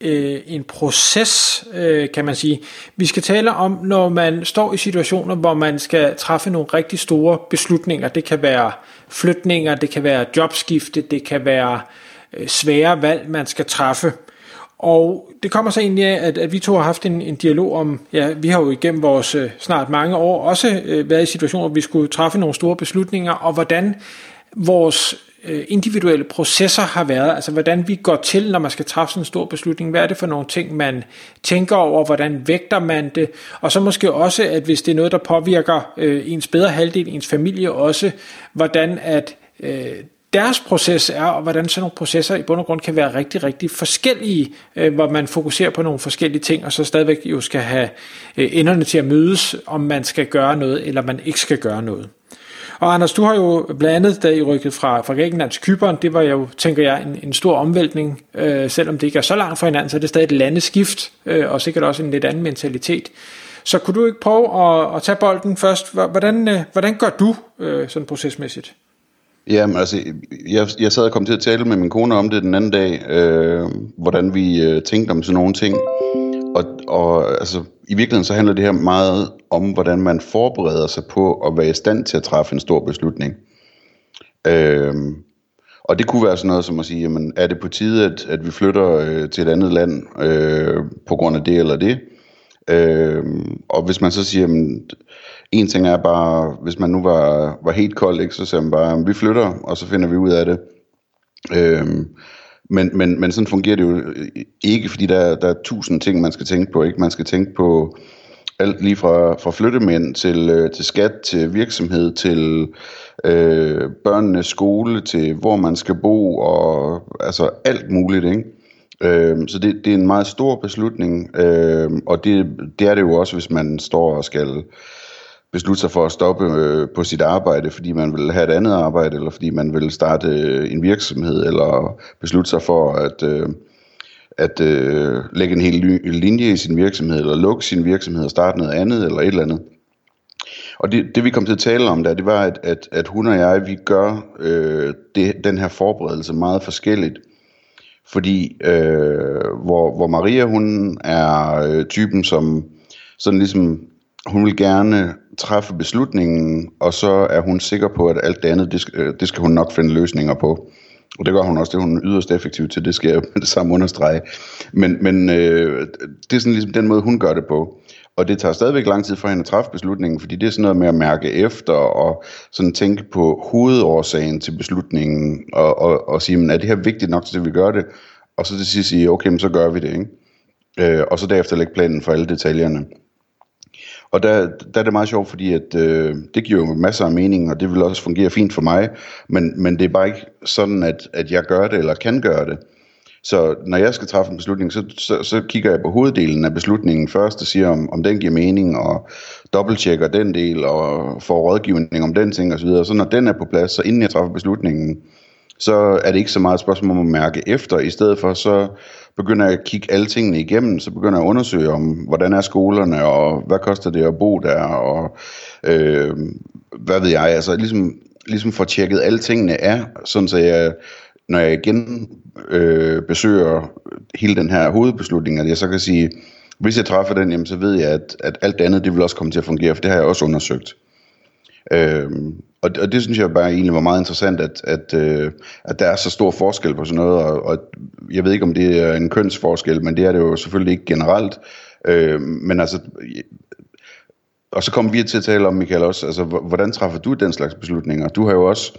øh, en proces, øh, kan man sige. Vi skal tale om, når man står i situationer, hvor man skal træffe nogle rigtig store beslutninger. Det kan være flytninger, det kan være jobskifte, det kan være øh, svære valg, man skal træffe. Og det kommer så egentlig af, at, at vi to har haft en, en dialog om, ja, vi har jo igennem vores øh, snart mange år også øh, været i situationer, hvor vi skulle træffe nogle store beslutninger, og hvordan vores Øh, individuelle processer har været, altså hvordan vi går til, når man skal træffe sådan en stor beslutning, hvad er det for nogle ting, man tænker over, hvordan vægter man det, og så måske også, at hvis det er noget, der påvirker øh, ens bedre halvdel, ens familie også, hvordan at øh, deres proces er, og hvordan sådan nogle processer i bund og grund kan være rigtig, rigtig forskellige, øh, hvor man fokuserer på nogle forskellige ting, og så stadigvæk jo skal have øh, enderne til at mødes, om man skal gøre noget, eller man ikke skal gøre noget. Og Anders, du har jo blandt andet, da I rykket fra, fra Grækenland til Kypern, det var jo, tænker jeg, en, en stor omvæltning, øh, selvom det ikke er så langt fra hinanden, så er det stadig et landeskift, øh, og sikkert også en lidt anden mentalitet. Så kunne du ikke prøve at, at tage bolden først? Hvordan, øh, hvordan gør du øh, sådan procesmæssigt? Jamen altså, jeg, jeg sad og kom til at tale med min kone om det den anden dag, øh, hvordan vi øh, tænkte om sådan nogle ting. Og, og altså, i virkeligheden så handler det her meget om, hvordan man forbereder sig på at være i stand til at træffe en stor beslutning. Øhm, og det kunne være sådan noget som at sige, jamen, er det på tide, at, at vi flytter øh, til et andet land øh, på grund af det eller det? Øh, og hvis man så siger, jamen, en ting er bare, hvis man nu var, var helt kold, ikke, så siger man bare, vi flytter, og så finder vi ud af det. Øhm, men, men, men sådan fungerer det jo øh, ikke, fordi der, der er tusind ting, man skal tænke på. Ikke? Man skal tænke på alt lige fra, fra flyttemænd til, øh, til skat, til virksomhed, til øh, børnenes skole, til hvor man skal bo, og altså alt muligt. Ikke? Øh, så det, det er en meget stor beslutning, øh, og det, det er det jo også, hvis man står og skal beslutte sig for at stoppe øh, på sit arbejde, fordi man vil have et andet arbejde, eller fordi man vil starte øh, en virksomhed, eller beslutte sig for at, øh, at øh, lægge en hel linje i sin virksomhed, eller lukke sin virksomhed og starte noget andet, eller et eller andet. Og det, det vi kom til at tale om der, det var, at, at, at hun og jeg, vi gør øh, det, den her forberedelse meget forskelligt. Fordi øh, hvor, hvor Maria, hun er øh, typen, som sådan ligesom, hun vil gerne træffe beslutningen, og så er hun sikker på, at alt det andet, det skal, øh, det skal hun nok finde løsninger på. Og det gør hun også, det er hun yderst effektiv til, det skal jeg med det samme understrege. Men, men øh, det er sådan ligesom den måde, hun gør det på. Og det tager stadigvæk lang tid for hende at træffe beslutningen, fordi det er sådan noget med at mærke efter og sådan tænke på hovedårsagen til beslutningen og, og, og sige, men er det her vigtigt nok til, at vi gør det? Og så til sidst sige, okay, men så gør vi det, ikke? Øh, og så derefter lægge planen for alle detaljerne. Og der, der er det meget sjovt, fordi at, øh, det giver jo masser af mening, og det vil også fungere fint for mig, men, men det er bare ikke sådan, at, at jeg gør det eller kan gøre det. Så når jeg skal træffe en beslutning, så, så, så kigger jeg på hoveddelen af beslutningen først og siger, om, om den giver mening, og dobbelttjekker den del, og får rådgivning om den ting osv. Så når den er på plads, så inden jeg træffer beslutningen, så er det ikke så meget et spørgsmål om at mærke efter. I stedet for, så begynder jeg at kigge alle tingene igennem, så begynder jeg at undersøge om, hvordan er skolerne, og hvad koster det at bo der, og øh, hvad ved jeg, altså ligesom, ligesom få tjekket alle tingene af, sådan så jeg, når jeg igen øh, besøger hele den her hovedbeslutning, at jeg så kan sige, hvis jeg træffer den, jamen, så ved jeg, at, at alt andet, det vil også komme til at fungere, for det har jeg også undersøgt. Øh, og, og det synes jeg bare egentlig var meget interessant, at, at, øh, at der er så stor forskel på sådan noget, og, og jeg ved ikke, om det er en kønsforskel, men det er det jo selvfølgelig ikke generelt. Øh, men altså, øh, og så kommer vi til at tale om, Michael, også, altså, hvordan træffer du den slags beslutninger? Du har jo også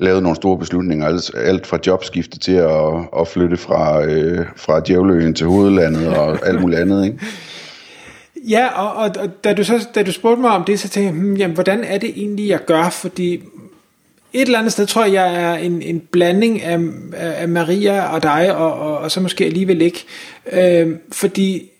lavet nogle store beslutninger, alt, alt fra jobskifte til at, at flytte fra, øh, fra Djævløen til hovedlandet og alt muligt andet, ikke? Ja, og, og, og da, du så, da du spurgte mig om det, så tænkte jeg, hmm, jamen, hvordan er det egentlig, jeg gør? Fordi et eller andet sted tror jeg, jeg er en, en blanding af, af Maria og dig, og, og, og så måske alligevel ikke. Øh, fordi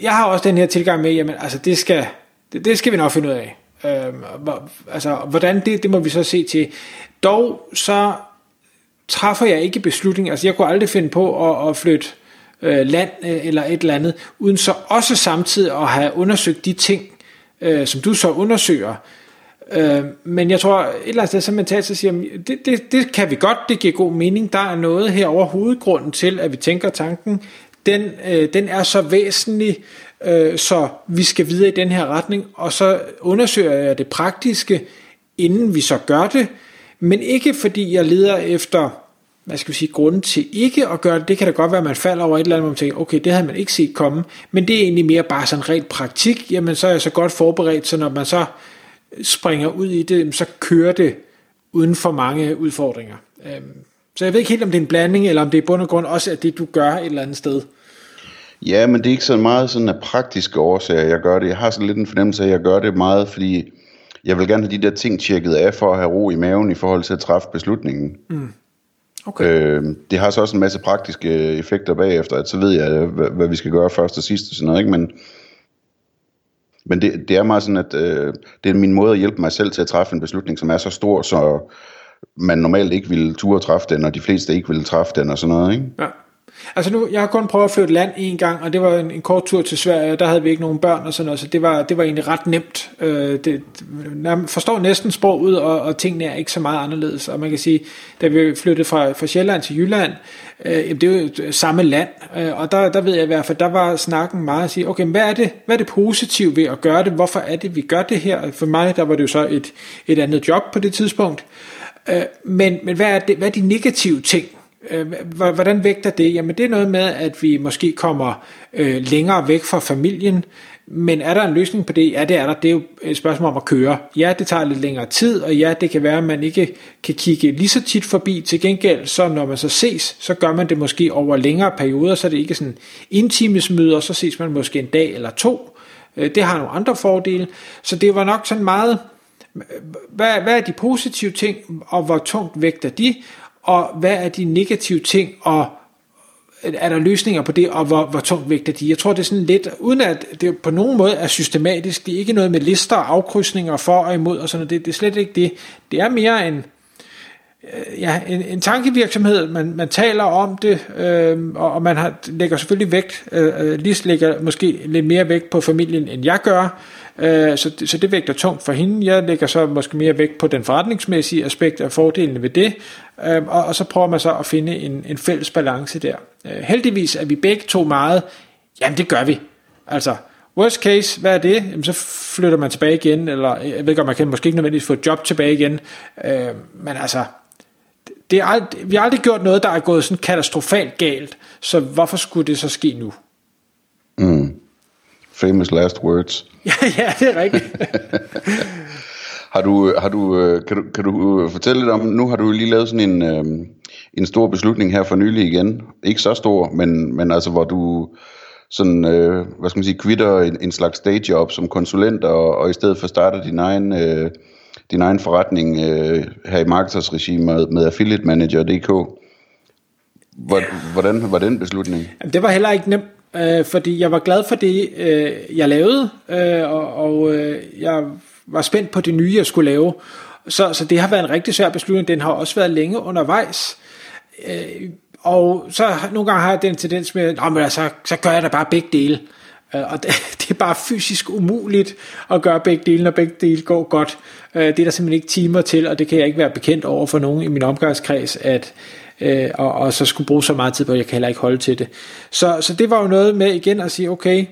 jeg har også den her tilgang med, jamen altså det skal, det, det skal vi nok finde ud af. Øh, hvor, altså hvordan det, det må vi så se til. Dog så træffer jeg ikke beslutning, altså jeg kunne aldrig finde på at, at flytte øh, land øh, eller et eller andet, uden så også samtidig at have undersøgt de ting, øh, som du så undersøger. Øh, men jeg tror et eller andet sted, så mentalt så siger, det, det, det kan vi godt, det giver god mening, der er noget her over hovedgrunden til, at vi tænker tanken, den, øh, den er så væsentlig, øh, så vi skal videre i den her retning, og så undersøger jeg det praktiske, inden vi så gør det, men ikke fordi jeg leder efter, hvad skal vi sige, grunden til ikke at gøre det. Det kan da godt være, at man falder over et eller andet, hvor man tænker, okay, det havde man ikke set komme, men det er egentlig mere bare sådan rent praktik, jamen så er jeg så godt forberedt, så når man så springer ud i det, så kører det uden for mange udfordringer. Øhm, så jeg ved ikke helt, om det er en blanding, eller om det er i bund og grund også er det, du gør et eller andet sted. Ja, men det er ikke så meget sådan af praktiske årsager, jeg gør det. Jeg har sådan lidt en fornemmelse af, at jeg gør det meget, fordi jeg vil gerne have de der ting tjekket af, for at have ro i maven i forhold til at træffe beslutningen. Mm. Okay. Øh, det har så også en masse praktiske effekter bagefter, at så ved jeg, hvad, hvad vi skal gøre først og sidst og sådan noget, ikke? Men, men det, det er meget sådan, at øh, det er min måde at hjælpe mig selv til at træffe en beslutning, som er så stor, så man normalt ikke ville turde træffe den, og de fleste ikke ville træffe den og sådan noget, ikke? Ja. Altså nu, jeg har kun prøvet at flytte land en gang, og det var en, en kort tur til Sverige, og der havde vi ikke nogen børn og sådan noget, så det var, det var egentlig ret nemt. Øh, det, man forstår næsten sproget, og, og tingene er ikke så meget anderledes. Og man kan sige, da vi flyttede fra, fra Sjælland til Jylland, øh, det er jo øh, samme land, øh, og der, der ved jeg i hvert fald, der var snakken meget at sige, okay, hvad er, det, hvad er det positive ved at gøre det? Hvorfor er det, vi gør det her? For mig, der var det jo så et, et andet job på det tidspunkt. Øh, men, men hvad, er det, hvad er de negative ting? Øh, hvordan vægter det? Jamen det er noget med, at vi måske kommer øh, længere væk fra familien, men er der en løsning på det? Ja, det er der. Det er jo et spørgsmål om at køre. Ja, det tager lidt længere tid, og ja, det kan være, at man ikke kan kigge lige så tit forbi. Til gengæld, så når man så ses, så gør man det måske over længere perioder, så det ikke sådan intimesmøder, så ses man måske en dag eller to. Øh, det har nogle andre fordele. Så det var nok sådan meget, øh, hvad, hvad er de positive ting, og hvor tungt vægter de? Og hvad er de negative ting, og er der løsninger på det, og hvor, hvor tungt vægter de? Jeg tror, det er sådan lidt, uden at det på nogen måde er systematisk, det er ikke noget med lister og afkrydsninger for og imod og sådan noget, det, det er slet ikke det. Det er mere en, øh, ja, en, en tankevirksomhed, man, man taler om det, øh, og, og man har, lægger selvfølgelig vægt, øh, øh lige lægger måske lidt mere vægt på familien, end jeg gør, Øh, så, så det vægter tungt for hende. Jeg lægger så måske mere vægt på den forretningsmæssige aspekt af fordelene ved det, øh, og, og så prøver man så at finde en, en fælles balance der. Øh, heldigvis er vi begge to meget, jamen det gør vi. Altså, worst case, hvad er det? Jamen, så flytter man tilbage igen, eller øh, jeg ved ikke, om man kan måske ikke nødvendigvis få et job tilbage igen, øh, men altså, det er ald- vi har aldrig gjort noget, der er gået sådan katastrofalt galt, så hvorfor skulle det så ske nu? Mm. Famous last words. ja, ja, det er rigtigt. har du, har du, øh, kan, du, kan du fortælle lidt om, nu har du lige lavet sådan en, øh, en stor beslutning her for nylig igen. Ikke så stor, men, men altså hvor du sådan, øh, hvad skal man sige, kvitter en, en slags dayjob som konsulent, og, og i stedet for starter din egen, øh, din egen forretning øh, her i Marketers regi med, med Affiliate Manager.dk. Hvordan var den beslutning? Det var heller ikke nemt øh, fordi jeg var glad for det, øh, jeg lavede, øh, og, og øh, jeg var spændt på det nye, jeg skulle lave. Så, så det har været en rigtig svær beslutning. Den har også været længe undervejs. Øh, og så nogle gange har jeg den tendens med, at så, så gør jeg da bare begge dele. Øh, og det, det er bare fysisk umuligt at gøre begge dele, når begge dele går godt. Øh, det er der simpelthen ikke timer til, og det kan jeg ikke være bekendt over for nogen i min omgangskreds, at øh, og, og så skulle bruge så meget tid på, at jeg kan heller ikke holde til det. Så, så det var jo noget med igen at sige, okay,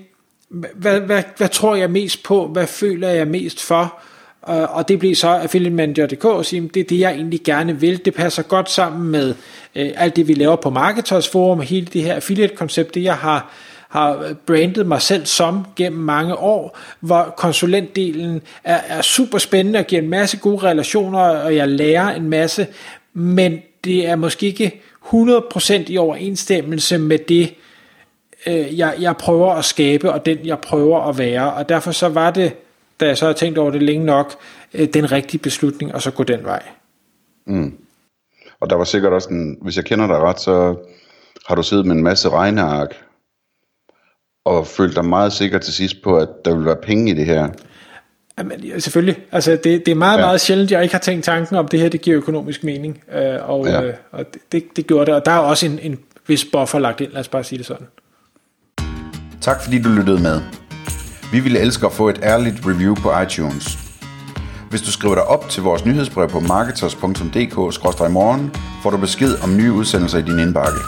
hvad, hvad, hvad tror jeg mest på, hvad føler jeg mest for, Uh, og det blev så affiliatemanager.dk og sige, det er det, jeg egentlig gerne vil. Det passer godt sammen med øh, alt det, vi laver på Marketers Forum, og hele det her affiliate-koncept, det jeg har, har brandet mig selv som gennem mange år, hvor konsulentdelen er, er super spændende og giver en masse gode relationer, og jeg lærer en masse, men det er måske ikke 100% i overensstemmelse med det, øh, jeg, jeg prøver at skabe, og den jeg prøver at være. Og derfor så var det, da jeg så har tænkt over det længe nok, øh, den rigtige beslutning, og så gå den vej. Mm. Og der var sikkert også en, hvis jeg kender dig ret, så har du siddet med en masse regneark, og, følt dig meget sikker til sidst på, at der ville være penge i det her. Jamen, ja, selvfølgelig. Altså, det, det er meget, ja. meget sjældent, jeg ikke har tænkt tanken om, det her det giver økonomisk mening. Øh, og ja. øh, og det, det gjorde det. Og der er også en, en vis buffer lagt ind, lad os bare sige det sådan. Tak fordi du lyttede med. Vi ville elske at få et ærligt review på iTunes. Hvis du skriver dig op til vores nyhedsbrev på marketers.dk-morgen, får du besked om nye udsendelser i din indbakke.